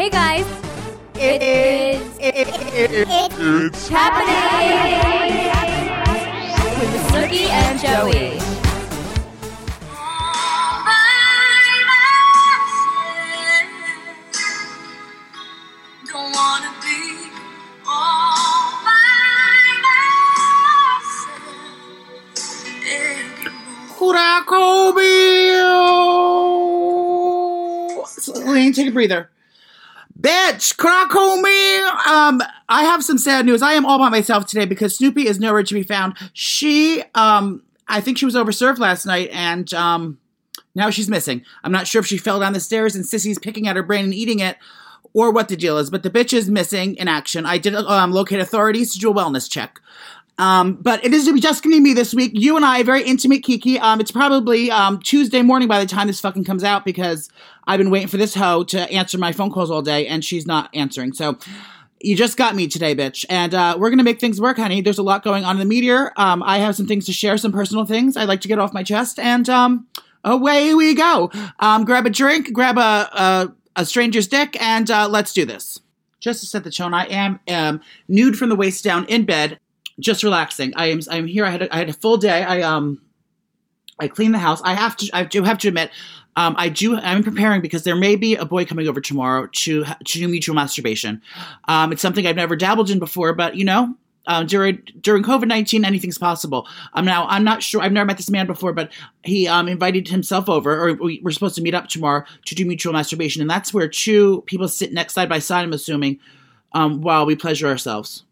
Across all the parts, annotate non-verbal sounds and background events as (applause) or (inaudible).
Hey guys, it is it's happening with Snooki and Joey. Don't wanna be all by. Kobe. Lane, take a breather. Bitch, Kobe. Um, I have some sad news. I am all by myself today because Snoopy is nowhere to be found. She, um, I think she was overserved last night, and um, now she's missing. I'm not sure if she fell down the stairs and Sissy's picking at her brain and eating it, or what the deal is. But the bitch is missing in action. I did um, locate authorities to do a wellness check. Um, but it is just going to be me this week. You and I, very intimate Kiki. Um, it's probably um, Tuesday morning by the time this fucking comes out because I've been waiting for this hoe to answer my phone calls all day and she's not answering. So you just got me today, bitch. And uh, we're going to make things work, honey. There's a lot going on in the meteor. Um, I have some things to share, some personal things I'd like to get off my chest. And um, away we go. Um, grab a drink, grab a, a, a stranger's dick, and uh, let's do this. Just to set the tone, I am um, nude from the waist down in bed just relaxing. I am I'm here. I had a, I had a full day. I um I clean the house. I have to I do have to admit um, I do. I'm preparing because there may be a boy coming over tomorrow to to do mutual masturbation. Um, it's something I've never dabbled in before, but you know, uh, during during COVID nineteen, anything's possible. Um, now I'm not sure. I've never met this man before, but he um invited himself over, or we, we're supposed to meet up tomorrow to do mutual masturbation, and that's where two people sit next side by side. I'm assuming, um, while we pleasure ourselves,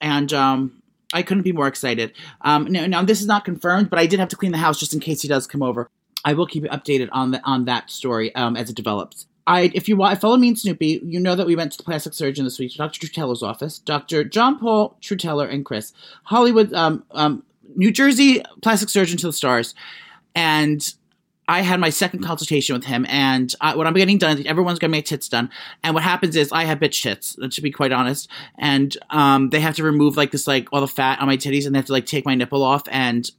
and um, I couldn't be more excited. Um, now, now, this is not confirmed, but I did have to clean the house just in case he does come over. I will keep you updated on the, on that story um, as it develops. I, if you follow me and Snoopy, you know that we went to the plastic surgeon this week, Dr. Tutela's office. Dr. John Paul Tutela and Chris Hollywood, um, um, New Jersey plastic surgeon to the stars, and I had my second consultation with him, and uh, when I'm getting done, everyone's getting my tits done. And what happens is I have bitch tits, to be quite honest, and um, they have to remove like this, like all the fat on my titties, and they have to like take my nipple off and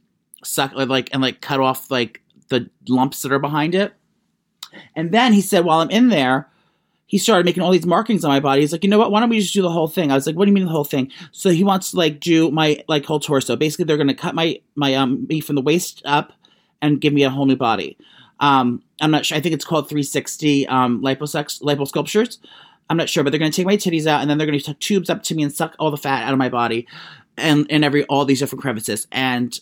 suck, like and like cut off like the lumps that are behind it. And then he said, while I'm in there, he started making all these markings on my body. He's like, you know what? Why don't we just do the whole thing? I was like, what do you mean the whole thing? So he wants to like do my like whole torso. Basically, they're going to cut my my um me from the waist up and give me a whole new body. Um, I'm not sure. I think it's called 360 um, liposex liposculptures. I'm not sure, but they're going to take my titties out and then they're going to tuck tubes up to me and suck all the fat out of my body and and every all these different crevices. And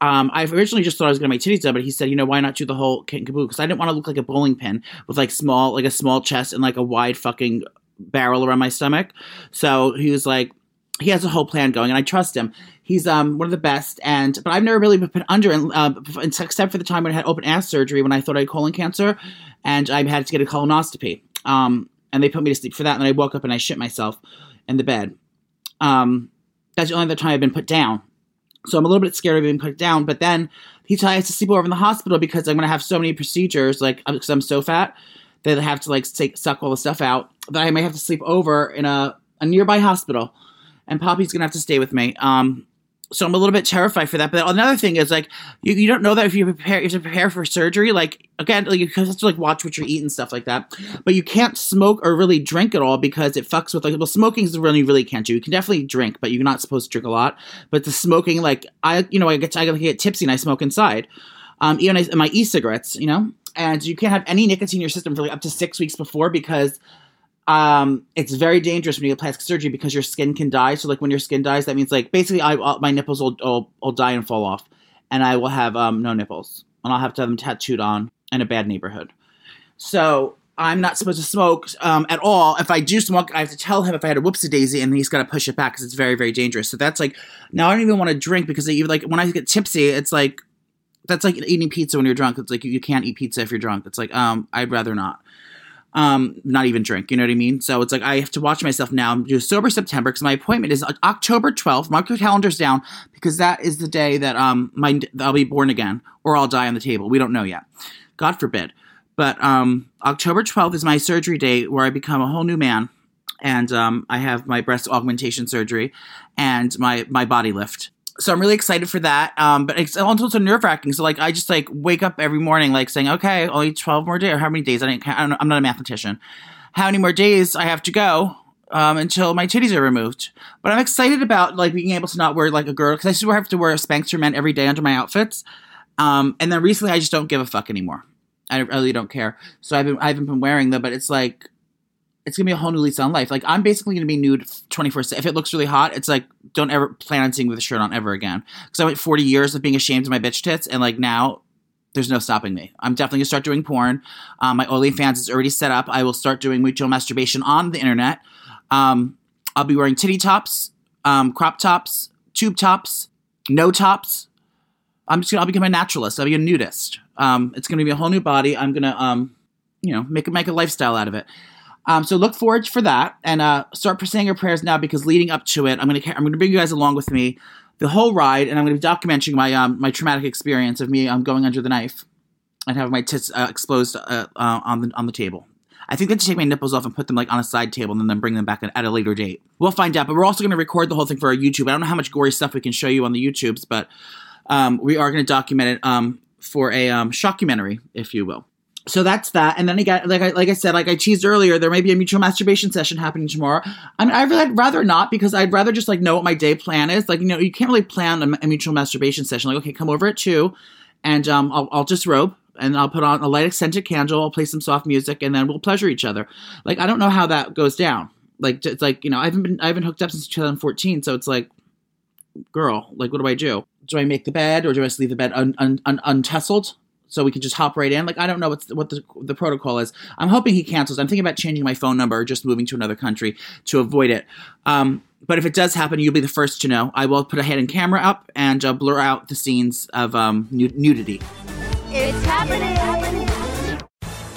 um, I originally just thought I was going to make titties done, but he said, you know, why not do the whole kit and caboodle? Because I didn't want to look like a bowling pin with like small, like a small chest and like a wide fucking barrel around my stomach. So he was like, he has a whole plan going, and I trust him. He's um one of the best, and but I've never really been put under, uh, except for the time when I had open ass surgery when I thought I had colon cancer, and I had to get a colonoscopy. Um, and they put me to sleep for that, and I woke up and I shit myself in the bed. Um, that's the only other time I've been put down. So I'm a little bit scared of being put down. But then he tries to sleep over in the hospital because I'm going to have so many procedures, like because I'm so fat that I have to like take, suck all the stuff out that I may have to sleep over in a, a nearby hospital and Poppy's gonna have to stay with me. Um, so I'm a little bit terrified for that. But another thing is like you, you don't know that if you prepare you have to prepare for surgery. Like again, like you have to like watch what you eat and stuff like that. But you can't smoke or really drink at all because it fucks with like well smoking is really really can't do. You can definitely drink, but you're not supposed to drink a lot. But the smoking, like I you know I get I get tipsy and I smoke inside. Um, even I, my e-cigarettes, you know, and you can't have any nicotine in your system for like up to six weeks before because um, it's very dangerous when you get plastic surgery because your skin can die. So like when your skin dies, that means like basically I uh, my nipples will, will, will die and fall off, and I will have um, no nipples, and I'll have to have them tattooed on in a bad neighborhood. So I'm not supposed to smoke um, at all. If I do smoke, I have to tell him if I had a whoopsie daisy, and he's got to push it back because it's very very dangerous. So that's like now I don't even want to drink because even like when I get tipsy, it's like that's like eating pizza when you're drunk. It's like you, you can't eat pizza if you're drunk. It's like um I'd rather not. Um, not even drink. You know what I mean? So it's like I have to watch myself now. I'm due sober September because my appointment is October 12th. Mark your calendars down because that is the day that um my I'll be born again or I'll die on the table. We don't know yet. God forbid. But um, October 12th is my surgery date where I become a whole new man. And um, I have my breast augmentation surgery and my, my body lift. So I'm really excited for that. Um, but it's also nerve wracking. So like I just like wake up every morning like saying, okay, only 12 more days or how many days? I, didn't, I don't, I'm not a mathematician. How many more days I have to go um, until my titties are removed. But I'm excited about like being able to not wear like a girl because I still have to wear a Spanx for men every day under my outfits. Um, and then recently I just don't give a fuck anymore. I really don't care. So I've been I haven't been wearing them, but it's like it's gonna be a whole new lease on life. Like I'm basically gonna be nude twenty four. If it looks really hot, it's like don't ever plan on seeing with a shirt on ever again. Because I went forty years of being ashamed of my bitch tits, and like now there's no stopping me. I'm definitely gonna start doing porn. Um, my OnlyFans is already set up. I will start doing mutual masturbation on the internet. Um, I'll be wearing titty tops, um, crop tops, tube tops, no tops. I'm just gonna I'll become a naturalist. I'll be a nudist. Um, it's gonna be a whole new body. I'm gonna um, you know, make make a lifestyle out of it. Um, so look forward for that and uh, start saying your prayers now because leading up to it, I'm gonna I'm gonna bring you guys along with me the whole ride, and I'm gonna be documenting my um, my traumatic experience of me um, going under the knife and having my tits uh, exposed uh, uh, on the on the table. I think they have to take my nipples off and put them like on a side table and then bring them back at a later date. We'll find out. But we're also going to record the whole thing for our YouTube. I don't know how much gory stuff we can show you on the YouTubes, but um, we are going to document it um, for a um, shockumentary, if you will. So that's that, and then again, like I like I said, like I teased earlier, there may be a mutual masturbation session happening tomorrow. I mean, I'd rather not because I'd rather just like know what my day plan is. Like you know, you can't really plan a, a mutual masturbation session. Like okay, come over at two, and um, I'll, I'll just robe and I'll put on a light scented candle. I'll play some soft music, and then we'll pleasure each other. Like I don't know how that goes down. Like it's like you know I haven't been I haven't hooked up since 2014, so it's like, girl, like what do I do? Do I make the bed or do I just leave the bed un, un, un, untussled? So we can just hop right in. Like I don't know what's what the the protocol is. I'm hoping he cancels. I'm thinking about changing my phone number or just moving to another country to avoid it. Um, but if it does happen, you'll be the first to know. I will put a hidden camera up and uh, blur out the scenes of um, nudity. It's happening.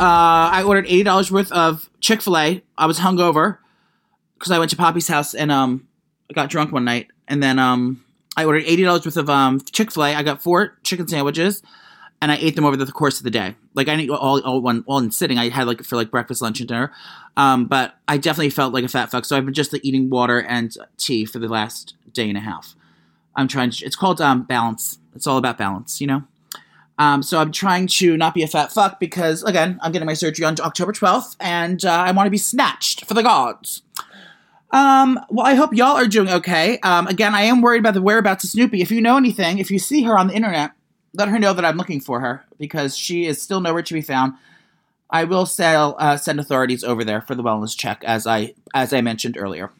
Uh, I ordered eighty dollars worth of Chick Fil A. I was hungover because I went to Poppy's house and um, I got drunk one night, and then um, I ordered eighty dollars worth of um Chick Fil A. I got four chicken sandwiches, and I ate them over the course of the day. Like I didn't all all one all in sitting. I had like for like breakfast, lunch, and dinner. Um, but I definitely felt like a fat fuck. So I've been just like, eating water and tea for the last day and a half. I'm trying. To, it's called um balance. It's all about balance, you know. Um, so I'm trying to not be a fat fuck because, again, I'm getting my surgery on October 12th, and uh, I want to be snatched for the gods. Um, well, I hope y'all are doing okay. Um, again, I am worried about the whereabouts of Snoopy. If you know anything, if you see her on the internet, let her know that I'm looking for her because she is still nowhere to be found. I will sell, uh, send authorities over there for the wellness check, as I as I mentioned earlier.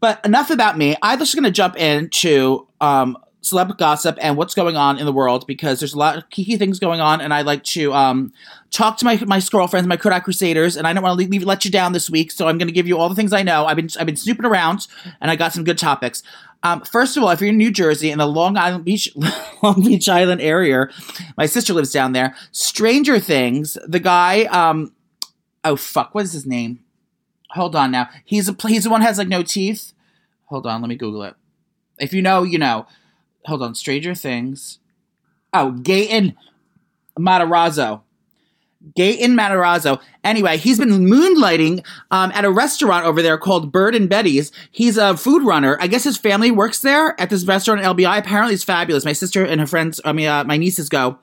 But enough about me. I'm just going to jump into um, celeb gossip and what's going on in the world because there's a lot of key things going on, and I like to um, talk to my my girlfriends, my Kodak Crusaders, and I don't want to leave, let you down this week, so I'm going to give you all the things I know. I've been I've been snooping around, and I got some good topics. Um, first of all, if you're in New Jersey in the Long Island Beach (laughs) Long Beach Island area, my sister lives down there. Stranger Things, the guy, um, oh fuck, what is his name? Hold on now. He's a he's the one has like no teeth. Hold on, let me Google it. If you know, you know hold on, Stranger Things. Oh, Gaten Matarazzo. Gaten Matarazzo. Anyway, he's been moonlighting um, at a restaurant over there called Bird and Betty's. He's a food runner. I guess his family works there at this restaurant in LBI. Apparently, it's fabulous. My sister and her friends, I mean, uh, my nieces go,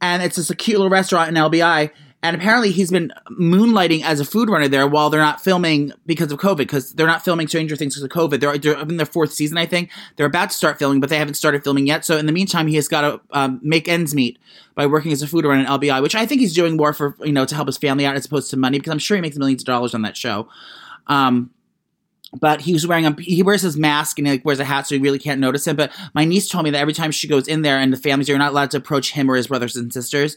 and it's just a cute little restaurant in LBI. And apparently, he's been moonlighting as a food runner there while they're not filming because of COVID. Because they're not filming Stranger Things because of COVID. They're, they're in their fourth season, I think. They're about to start filming, but they haven't started filming yet. So in the meantime, he has got to um, make ends meet by working as a food runner in LBI, which I think he's doing more for you know to help his family out as opposed to money. Because I'm sure he makes millions of dollars on that show. Um, but he was wearing a he wears his mask and he like, wears a hat so you really can't notice him but my niece told me that every time she goes in there and the families are not allowed to approach him or his brothers and sisters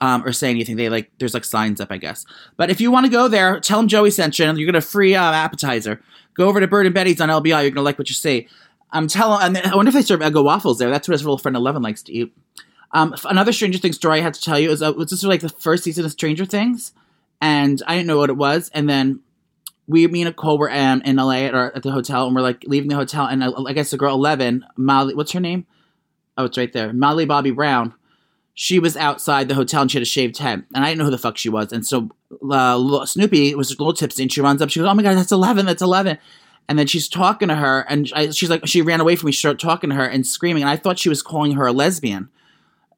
um, or say anything. They like there's like signs up i guess. But if you want to go there tell him joey sent you and you're gonna free uh, appetizer. Go over to bird and betty's on lbi you're gonna like what you see. I'm telling and i wonder if they serve eggo waffles there. That's what his little friend 11 likes to eat. Um, another stranger things story i had to tell you is uh, was this like the first season of stranger things and i didn't know what it was and then we, me and Nicole were um, in LA at, our, at the hotel, and we're like leaving the hotel, and I, I guess the girl eleven, Molly, what's her name? Oh, it's right there, Molly Bobby Brown. She was outside the hotel and she had a shaved head, and I didn't know who the fuck she was. And so uh, Snoopy was a little tipsy, and she runs up. She goes, "Oh my god, that's eleven! That's 11. And then she's talking to her, and I, she's like, she ran away from me. She started talking to her and screaming, and I thought she was calling her a lesbian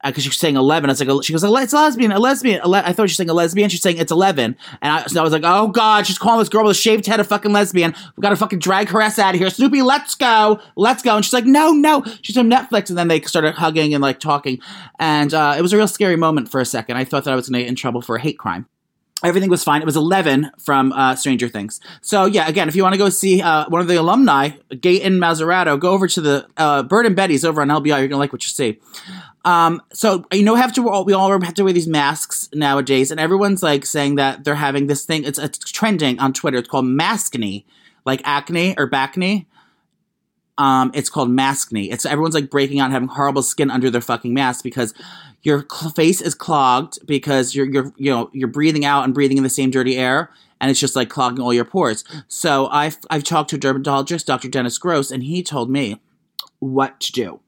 because she was saying 11. I was like, she goes, it's a lesbian, a lesbian. Ele-. I thought she was saying a lesbian. She's saying it's 11. And I, so I was like, oh God, she's calling this girl with a shaved head a fucking lesbian. We got to fucking drag her ass out of here. Snoopy, let's go. Let's go. And she's like, no, no. She's on Netflix. And then they started hugging and like talking. And uh, it was a real scary moment for a second. I thought that I was to get in trouble for a hate crime. Everything was fine. It was 11 from uh, Stranger Things. So, yeah, again, if you want to go see uh, one of the alumni, Gaten Mazzarato, go over to the uh, Bird and Betty's over on LBI. You're going to like what you see. Um, so you know, have to we all have to wear these masks nowadays, and everyone's like saying that they're having this thing. It's, it's trending on Twitter. It's called maskne, like acne or backne. Um, it's called maskne. It's everyone's like breaking out, having horrible skin under their fucking mask because your cl- face is clogged because you're you're you know you're breathing out and breathing in the same dirty air, and it's just like clogging all your pores. So I've I've talked to a dermatologist, Dr. Dennis Gross, and he told me what to do.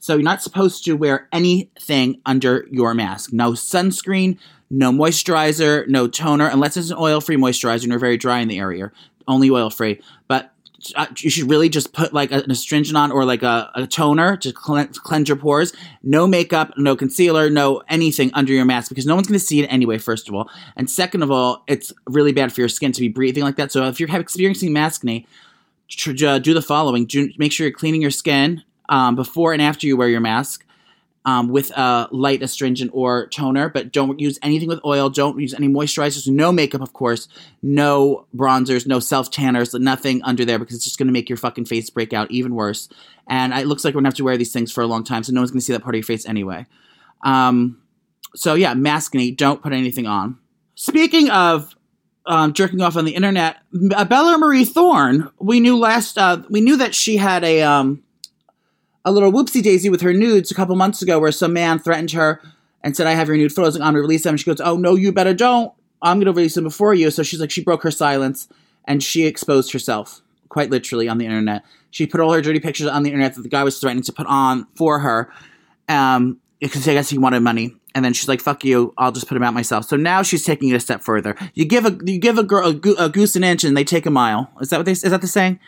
So you're not supposed to wear anything under your mask. No sunscreen, no moisturizer, no toner, unless it's an oil-free moisturizer and you're very dry in the area. Only oil-free. But you should really just put like an astringent on or like a, a toner to cleanse, cleanse your pores. No makeup, no concealer, no anything under your mask because no one's going to see it anyway, first of all. And second of all, it's really bad for your skin to be breathing like that. So if you're experiencing maskne, uh, do the following. Do, make sure you're cleaning your skin um, before and after you wear your mask um, with a light astringent or toner, but don't use anything with oil. Don't use any moisturizers. No makeup, of course. No bronzers. No self tanners. Nothing under there because it's just going to make your fucking face break out even worse. And it looks like we're going to have to wear these things for a long time, so no one's going to see that part of your face anyway. Um, so yeah, maskne. Don't put anything on. Speaking of um, jerking off on the internet, Bella Marie Thorne. We knew last. Uh, we knew that she had a um, a little whoopsie daisy with her nudes a couple months ago where some man threatened her and said, I have your nude photos. And I'm going to release them. And she goes, Oh, no, you better don't. I'm going to release them before you. So she's like, she broke her silence and she exposed herself, quite literally, on the internet. She put all her dirty pictures on the internet that the guy was threatening to put on for her um, because I guess he wanted money. And then she's like, "Fuck you! I'll just put them out myself." So now she's taking it a step further. You give a you give a girl a, go- a goose an inch, and they take a mile. Is that what they is that the saying?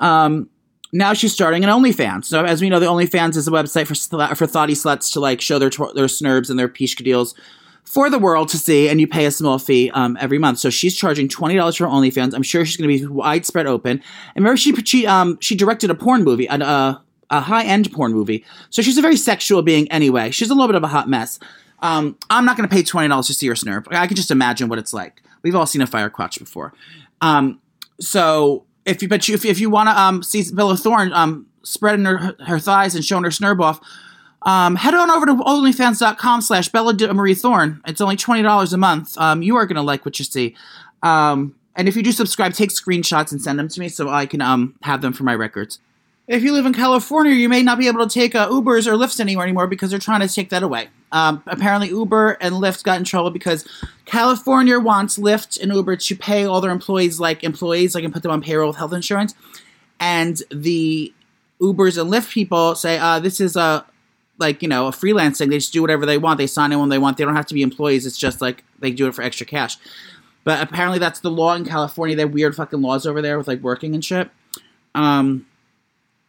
Um, now she's starting an OnlyFans. So as we know, the OnlyFans is a website for for thoughty sluts to like show their their snurbs and their pishka deals for the world to see, and you pay a small fee um, every month. So she's charging twenty dollars for OnlyFans. I'm sure she's going to be widespread open. And remember, she she um she directed a porn movie, a, a, a high end porn movie. So she's a very sexual being anyway. She's a little bit of a hot mess. Um, I'm not going to pay twenty dollars to see her snurb. I can just imagine what it's like. We've all seen a fire crotch before. Um, so if you but you, if, if you want to um see Bella Thorne um spreading her, her thighs and showing her snurb off, um, head on over to onlyfans.com slash Bella Marie Thorne. It's only $20 a month. Um, you are to like what you see. Um, and if you do subscribe, take screenshots and send them to me so I can um, have them for my records. If you live in California, you may not be able to take uh, Ubers or Lyfts anywhere anymore because they're trying to take that away. Um, apparently, Uber and Lyft got in trouble because California wants Lyft and Uber to pay all their employees like employees, like and put them on payroll with health insurance. And the Ubers and Lyft people say, uh, "This is a like you know a freelancing. They just do whatever they want. They sign in when they want. They don't have to be employees. It's just like they do it for extra cash. But apparently that's the law in California. They weird fucking laws over there with like working and shit. Um,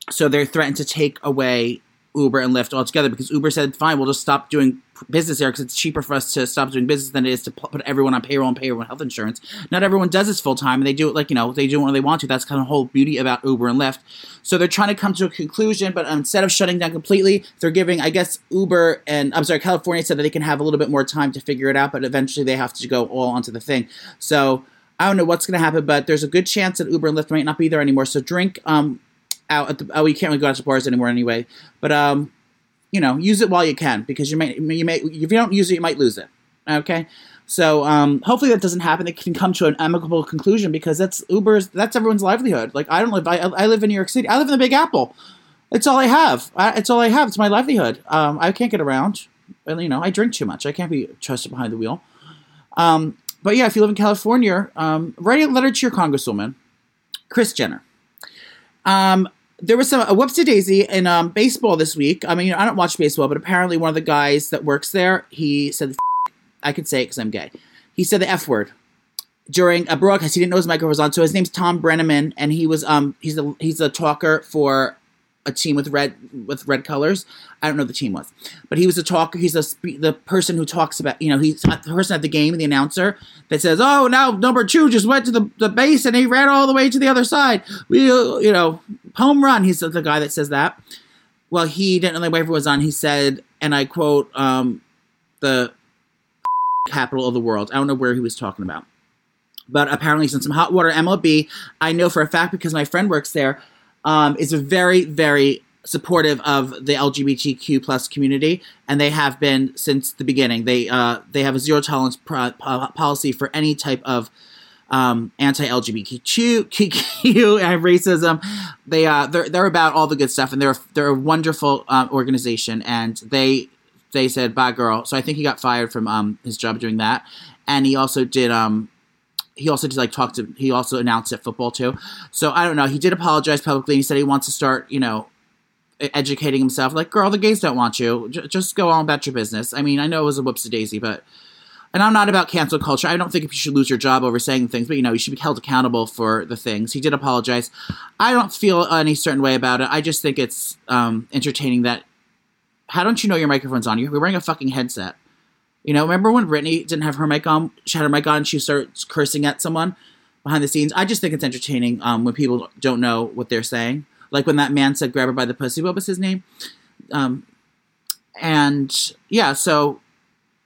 so they're threatened to take away Uber and Lyft altogether because Uber said, "Fine, we'll just stop doing business there because it's cheaper for us to stop doing business than it is to put everyone on payroll and pay everyone health insurance." Not everyone does this full time, and they do it like you know they do it when they want to. That's kind of the whole beauty about Uber and Lyft. So they're trying to come to a conclusion, but instead of shutting down completely, they're giving, I guess, Uber and I'm sorry, California said that they can have a little bit more time to figure it out, but eventually they have to go all onto the thing. So. I don't know what's going to happen, but there's a good chance that Uber and Lyft might not be there anymore. So drink um, out the oh, we can't really go out to bars anymore anyway. But um, you know, use it while you can because you may you may if you don't use it, you might lose it. Okay. So um, hopefully that doesn't happen. It can come to an amicable conclusion because that's Uber's that's everyone's livelihood. Like I don't live I, I live in New York City. I live in the Big Apple. It's all I have. I, it's all I have. It's my livelihood. Um, I can't get around. You know, I drink too much. I can't be trusted behind the wheel. Um, but yeah, if you live in California, um, write a letter to your congresswoman, Kris Jenner. There was some a whoopsie daisy in um, baseball this week. I mean, I don't watch baseball, but apparently one of the guys that works there, he said, I could say it because I'm gay. He said the F word during a broadcast. He didn't know his microphone was on, so his name's Tom Brennaman, and he was um he's a he's a talker for a team with red with red colors. I don't know the team was, but he was a talker. He's a the person who talks about you know he's the person at the game, the announcer that says, "Oh, now number two just went to the, the base and he ran all the way to the other side. We you know home run." He's the guy that says that. Well, he didn't know the waiver was on. He said, and I quote, um, "the capital of the world." I don't know where he was talking about. But apparently, since some hot water MLB, I know for a fact because my friend works there um, is a very, very supportive of the LGBTQ plus community, and they have been since the beginning. They uh, they have a zero tolerance pro- policy for any type of um, anti-LGBTQ (laughs) and racism. They uh, they're they're about all the good stuff, and they're they're a wonderful uh, organization, and they they said bye girl. So I think he got fired from um, his job doing that, and he also did um, he also did like talk to he also announced at football too. So I don't know. He did apologize publicly. He said he wants to start, you know, educating himself. Like, girl, the gays don't want you. J- just go on about your business. I mean, I know it was a whoopsie daisy, but and I'm not about cancel culture. I don't think if you should lose your job over saying things, but you know, you should be held accountable for the things. He did apologize. I don't feel any certain way about it. I just think it's um, entertaining that. How don't you know your microphone's on? You're wearing a fucking headset. You know, remember when Britney didn't have her mic on? She had her mic on and she starts cursing at someone behind the scenes. I just think it's entertaining um, when people don't know what they're saying. Like when that man said, grab her by the pussy. What was his name? Um, and yeah, so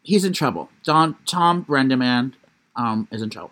he's in trouble. Don Tom Brennaman um, is in trouble.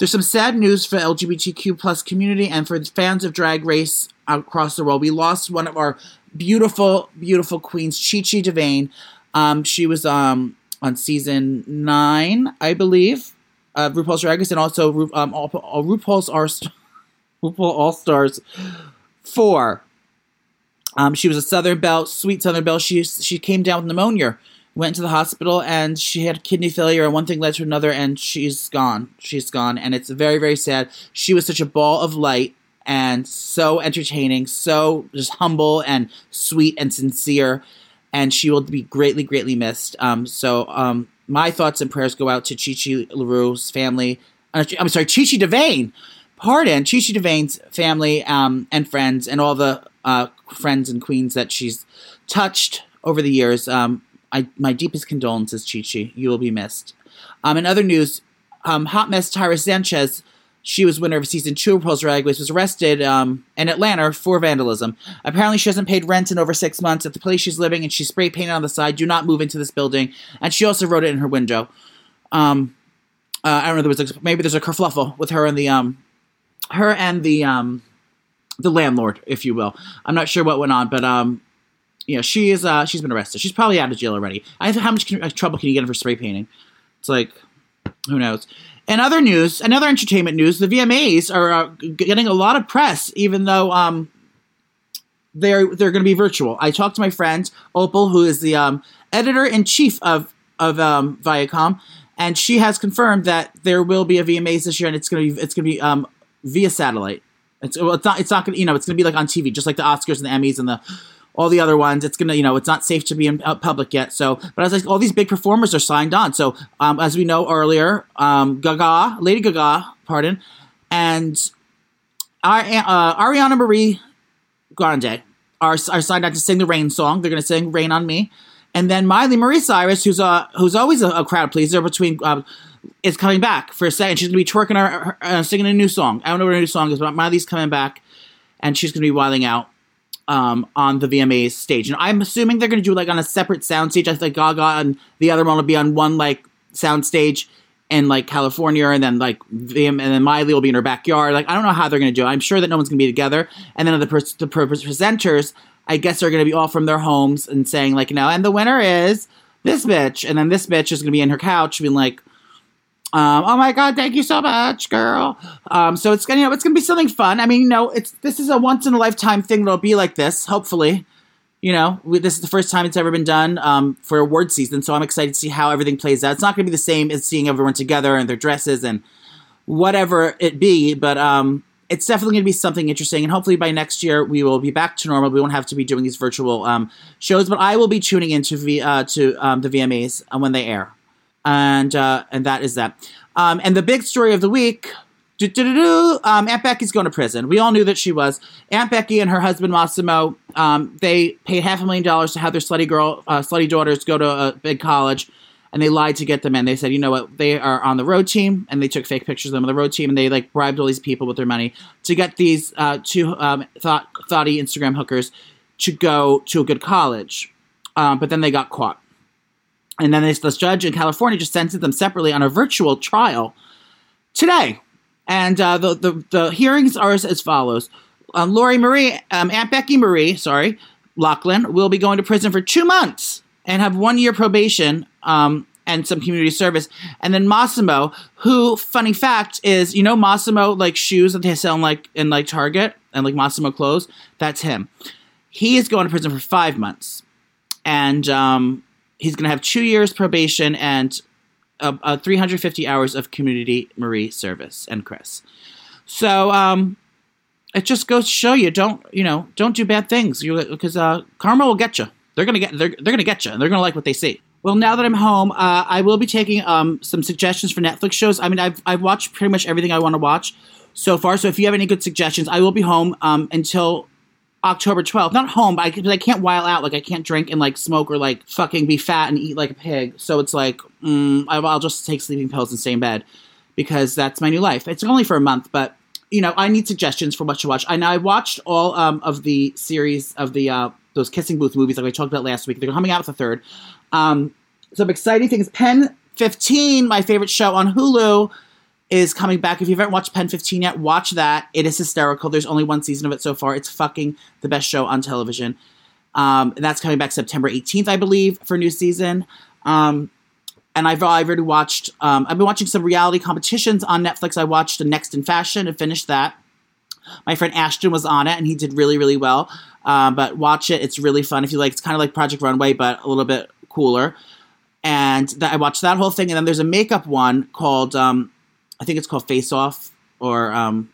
There's some sad news for LGBTQ plus community and for fans of Drag Race across the world. We lost one of our beautiful, beautiful queens, Chi Chi DeVayne. Um, she was um, on season nine, I believe, of RuPaul's Drag Race, and also Ru- um, all, all RuPaul's All (laughs) RuPaul All Stars four. Um, she was a Southern Belle, sweet Southern Belle. She she came down with pneumonia went to the hospital and she had kidney failure and one thing led to another and she's gone. She's gone. And it's very very sad. She was such a ball of light and so entertaining so just humble and sweet and sincere. And she will be greatly greatly missed. Um, so um, my thoughts and prayers go out to Chi Chi LaRue's family. Uh, I'm sorry Chi Chi DeVayne. Pardon Chi Chi DeVayne's family um, and friends and all the uh, friends and queens that she's touched over the years. Um, I, my deepest condolences, Chi Chi. You will be missed. Um, in other news, um, hot mess Tyra Sanchez, she was winner of season two of RuPaul's Drag Race, was arrested um, in Atlanta for vandalism. Apparently, she hasn't paid rent in over six months at the place she's living, and she spray painted on the side, "Do not move into this building." And she also wrote it in her window. Um, uh, I don't know. There was a, maybe there's a kerfluffle with her and the um, her and the um, the landlord, if you will. I'm not sure what went on, but um, yeah, she is. Uh, she's been arrested. She's probably out of jail already. I how much can, uh, trouble can you get for spray painting? It's like, who knows? In other news, another entertainment news, the VMAs are uh, getting a lot of press, even though um, they're they're going to be virtual. I talked to my friend Opal, who is the um, editor in chief of of um, Viacom, and she has confirmed that there will be a VMAs this year, and it's going to be it's going to be um, via satellite. It's well, it's not it's not going you know it's going to be like on TV, just like the Oscars and the Emmys and the all the other ones. It's gonna, you know, it's not safe to be in public yet. So, but as like all these big performers are signed on. So, um, as we know earlier, um, Gaga, Lady Gaga, pardon, and uh, Ariana Marie Grande are, are signed on to sing the Rain song. They're gonna sing "Rain on Me," and then Miley Marie Cyrus, who's a who's always a, a crowd pleaser between. Uh, is coming back for a second. She's gonna be twerking her, her uh, singing a new song. I don't know what her new song is, but Miley's coming back, and she's gonna be wilding out um, on the VMAs stage. And I'm assuming they're going to do like on a separate sound stage. I think Gaga and the other one will be on one like sound stage in like California, and then like VM, and then Miley will be in her backyard. Like I don't know how they're going to do it. I'm sure that no one's going to be together. And then the, the presenters, I guess, are going to be all from their homes and saying like, you know, and the winner is this bitch, and then this bitch is going to be in her couch being like, um, oh my god, thank you so much, girl. Um, so it's gonna, you know, it's gonna be something fun. I mean, you know, it's this is a once in a lifetime thing that'll be like this. Hopefully, you know, we, this is the first time it's ever been done um, for award season. So I'm excited to see how everything plays out. It's not gonna be the same as seeing everyone together and their dresses and whatever it be, but um, it's definitely going to be something interesting. And hopefully by next year we will be back to normal. We won't have to be doing these virtual um, shows, but I will be tuning into v- uh, to um, the VMAs uh, when they air and uh, and that is that. Um, and the big story of the week. Um, Aunt Becky's going to prison. We all knew that she was. Aunt Becky and her husband Mossimo, um, they paid half a million dollars to have their slutty girl, uh, slutty daughters go to a big college, and they lied to get them in. They said, you know what, they are on the road team, and they took fake pictures of them on the road team, and they like bribed all these people with their money to get these uh, two um, thought thoughty Instagram hookers to go to a good college. Um, but then they got caught. And then this, this judge in California just sentenced them separately on a virtual trial today. And uh, the, the, the hearings are as, as follows. Um, Lori Marie, um, Aunt Becky Marie, sorry, Loughlin, will be going to prison for two months and have one year probation um, and some community service. And then Mossimo, who, funny fact, is you know Mossimo like shoes that they sell in like in like Target and like Mossimo clothes. That's him. He is going to prison for five months, and um, he's going to have two years probation and uh, 350 hours of community Marie service and Chris. So um, it just goes to show you don't you know don't do bad things because uh, karma will get you. They're gonna get they're, they're gonna get you and they're gonna like what they see. Well, now that I'm home, uh, I will be taking um, some suggestions for Netflix shows. I mean, I've I've watched pretty much everything I want to watch so far. So if you have any good suggestions, I will be home um, until October 12th. Not home, but I, I can't while out. Like, I can't drink and, like, smoke or, like, fucking be fat and eat like a pig. So it's like, mm, I'll just take sleeping pills and stay in bed because that's my new life. It's only for a month, but, you know, I need suggestions for what to watch. I know I watched all um, of the series of the, uh, those kissing booth movies like we talked about last week. They're coming out with a third. Um, some exciting things. Pen 15, my favorite show on Hulu is coming back. If you haven't watched Pen 15 yet, watch that. It is hysterical. There's only one season of it so far. It's fucking the best show on television. Um, and that's coming back September 18th, I believe, for new season. Um, and I've, I've already watched, um, I've been watching some reality competitions on Netflix. I watched the Next in Fashion and finished that. My friend Ashton was on it and he did really, really well. Um, but watch it. It's really fun. If you like, it's kind of like Project Runway, but a little bit cooler. And that, I watched that whole thing. And then there's a makeup one called um, I think it's called Face Off, or um,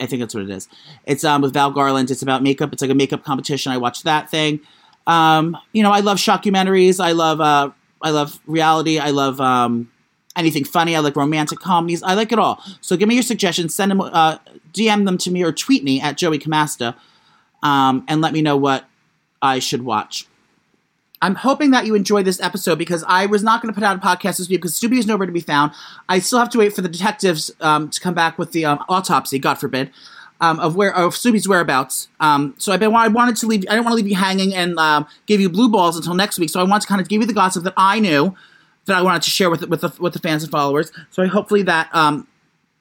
I think that's what it is. It's um, with Val Garland. It's about makeup. It's like a makeup competition. I watched that thing. Um, you know, I love shockumentaries. I love uh, I love reality. I love um, anything funny. I like romantic comedies. I like it all. So give me your suggestions. Send them, uh, DM them to me, or tweet me at Joey Camasta, um, and let me know what I should watch. I'm hoping that you enjoyed this episode because I was not going to put out a podcast this week because Snoopy is nowhere to be found. I still have to wait for the detectives um, to come back with the um, autopsy, God forbid, um, of where of Snoopy's whereabouts. Um, so I've been I wanted to leave. I didn't want to leave you hanging and um, give you blue balls until next week. So I want to kind of give you the gossip that I knew that I wanted to share with with the, with the fans and followers. So hopefully that um,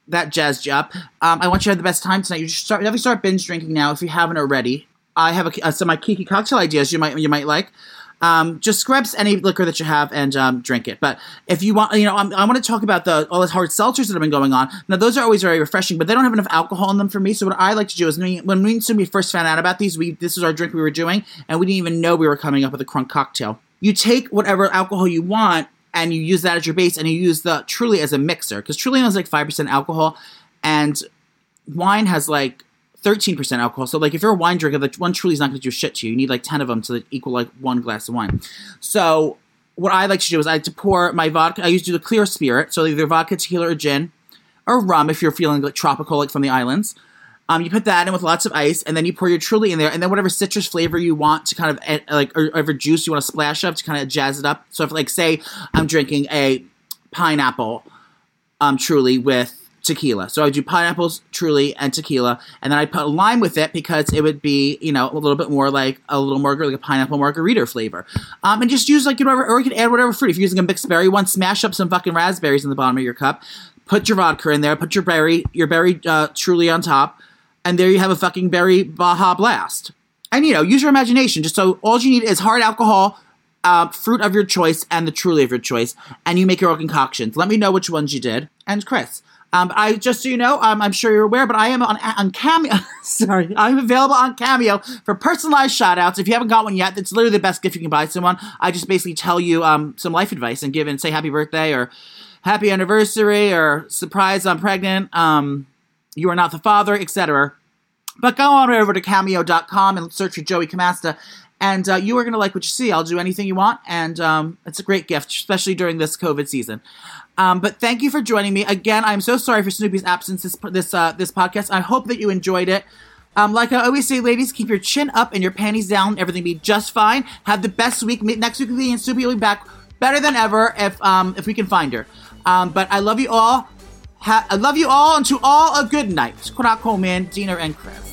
that jazzed you up. Um, I want you to have the best time tonight. You should start definitely start binge drinking now if you haven't already. I have a, uh, some my kiki cocktail ideas you might you might like. Um, just scrubs any liquor that you have and um, drink it. But if you want, you know, I'm, i want to talk about the all the hard seltzers that have been going on. Now, those are always very refreshing, but they don't have enough alcohol in them for me. So what I like to do is when we when we first found out about these, we this was our drink we were doing, and we didn't even know we were coming up with a crunk cocktail. You take whatever alcohol you want and you use that as your base, and you use the Truly as a mixer because Truly has like five percent alcohol, and wine has like 13% alcohol. So, like, if you're a wine drinker, the one truly is not going to do shit to you. You need like 10 of them to equal like one glass of wine. So, what I like to do is I like to pour my vodka. I used to do the clear spirit, so either vodka, tequila, or gin, or rum if you're feeling like tropical, like from the islands. Um, you put that in with lots of ice, and then you pour your Truly in there, and then whatever citrus flavor you want to kind of like, or whatever juice you want to splash up to kind of jazz it up. So if like say I'm drinking a pineapple um, Truly with tequila. So I do pineapples, truly, and tequila, and then I put lime with it because it would be, you know, a little bit more like a little more like a pineapple margarita flavor. Um, and just use like you whatever, or you can add whatever fruit. If you're using a mixed berry one, smash up some fucking raspberries in the bottom of your cup. Put your vodka in there. Put your berry, your berry uh, truly on top, and there you have a fucking berry Baja Blast. And you know, use your imagination. Just so all you need is hard alcohol, uh, fruit of your choice, and the truly of your choice, and you make your own concoctions. Let me know which ones you did. And Chris, um, I just so you know, um, I'm sure you're aware, but I am on on Cameo. (laughs) sorry, I'm available on Cameo for personalized shoutouts. If you haven't got one yet, it's literally the best gift you can buy someone. I just basically tell you um, some life advice and give and say happy birthday or happy anniversary or surprise I'm pregnant. Um, you are not the father, etc. But go on over to cameo.com and search for Joey Camasta. And uh, you are going to like what you see. I'll do anything you want. And um, it's a great gift, especially during this COVID season. Um, but thank you for joining me again. I'm so sorry for Snoopy's absence this this uh, this podcast. I hope that you enjoyed it. Um, like I always say, ladies, keep your chin up and your panties down. Everything be just fine. Have the best week. Next week, me and Snoopy will be back better than ever if um, if we can find her. Um, but I love you all. Ha- I love you all, and to all a good night. Korak Coleman, Dina, and Chris.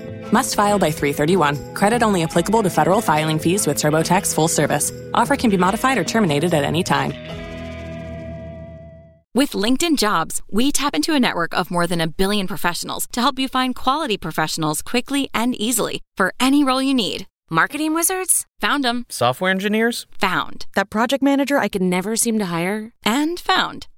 Must file by 331. Credit only applicable to federal filing fees with TurboTax full service. Offer can be modified or terminated at any time. With LinkedIn Jobs, we tap into a network of more than a billion professionals to help you find quality professionals quickly and easily for any role you need. Marketing wizards? Found them. Software engineers? Found. That project manager I could never seem to hire? And found.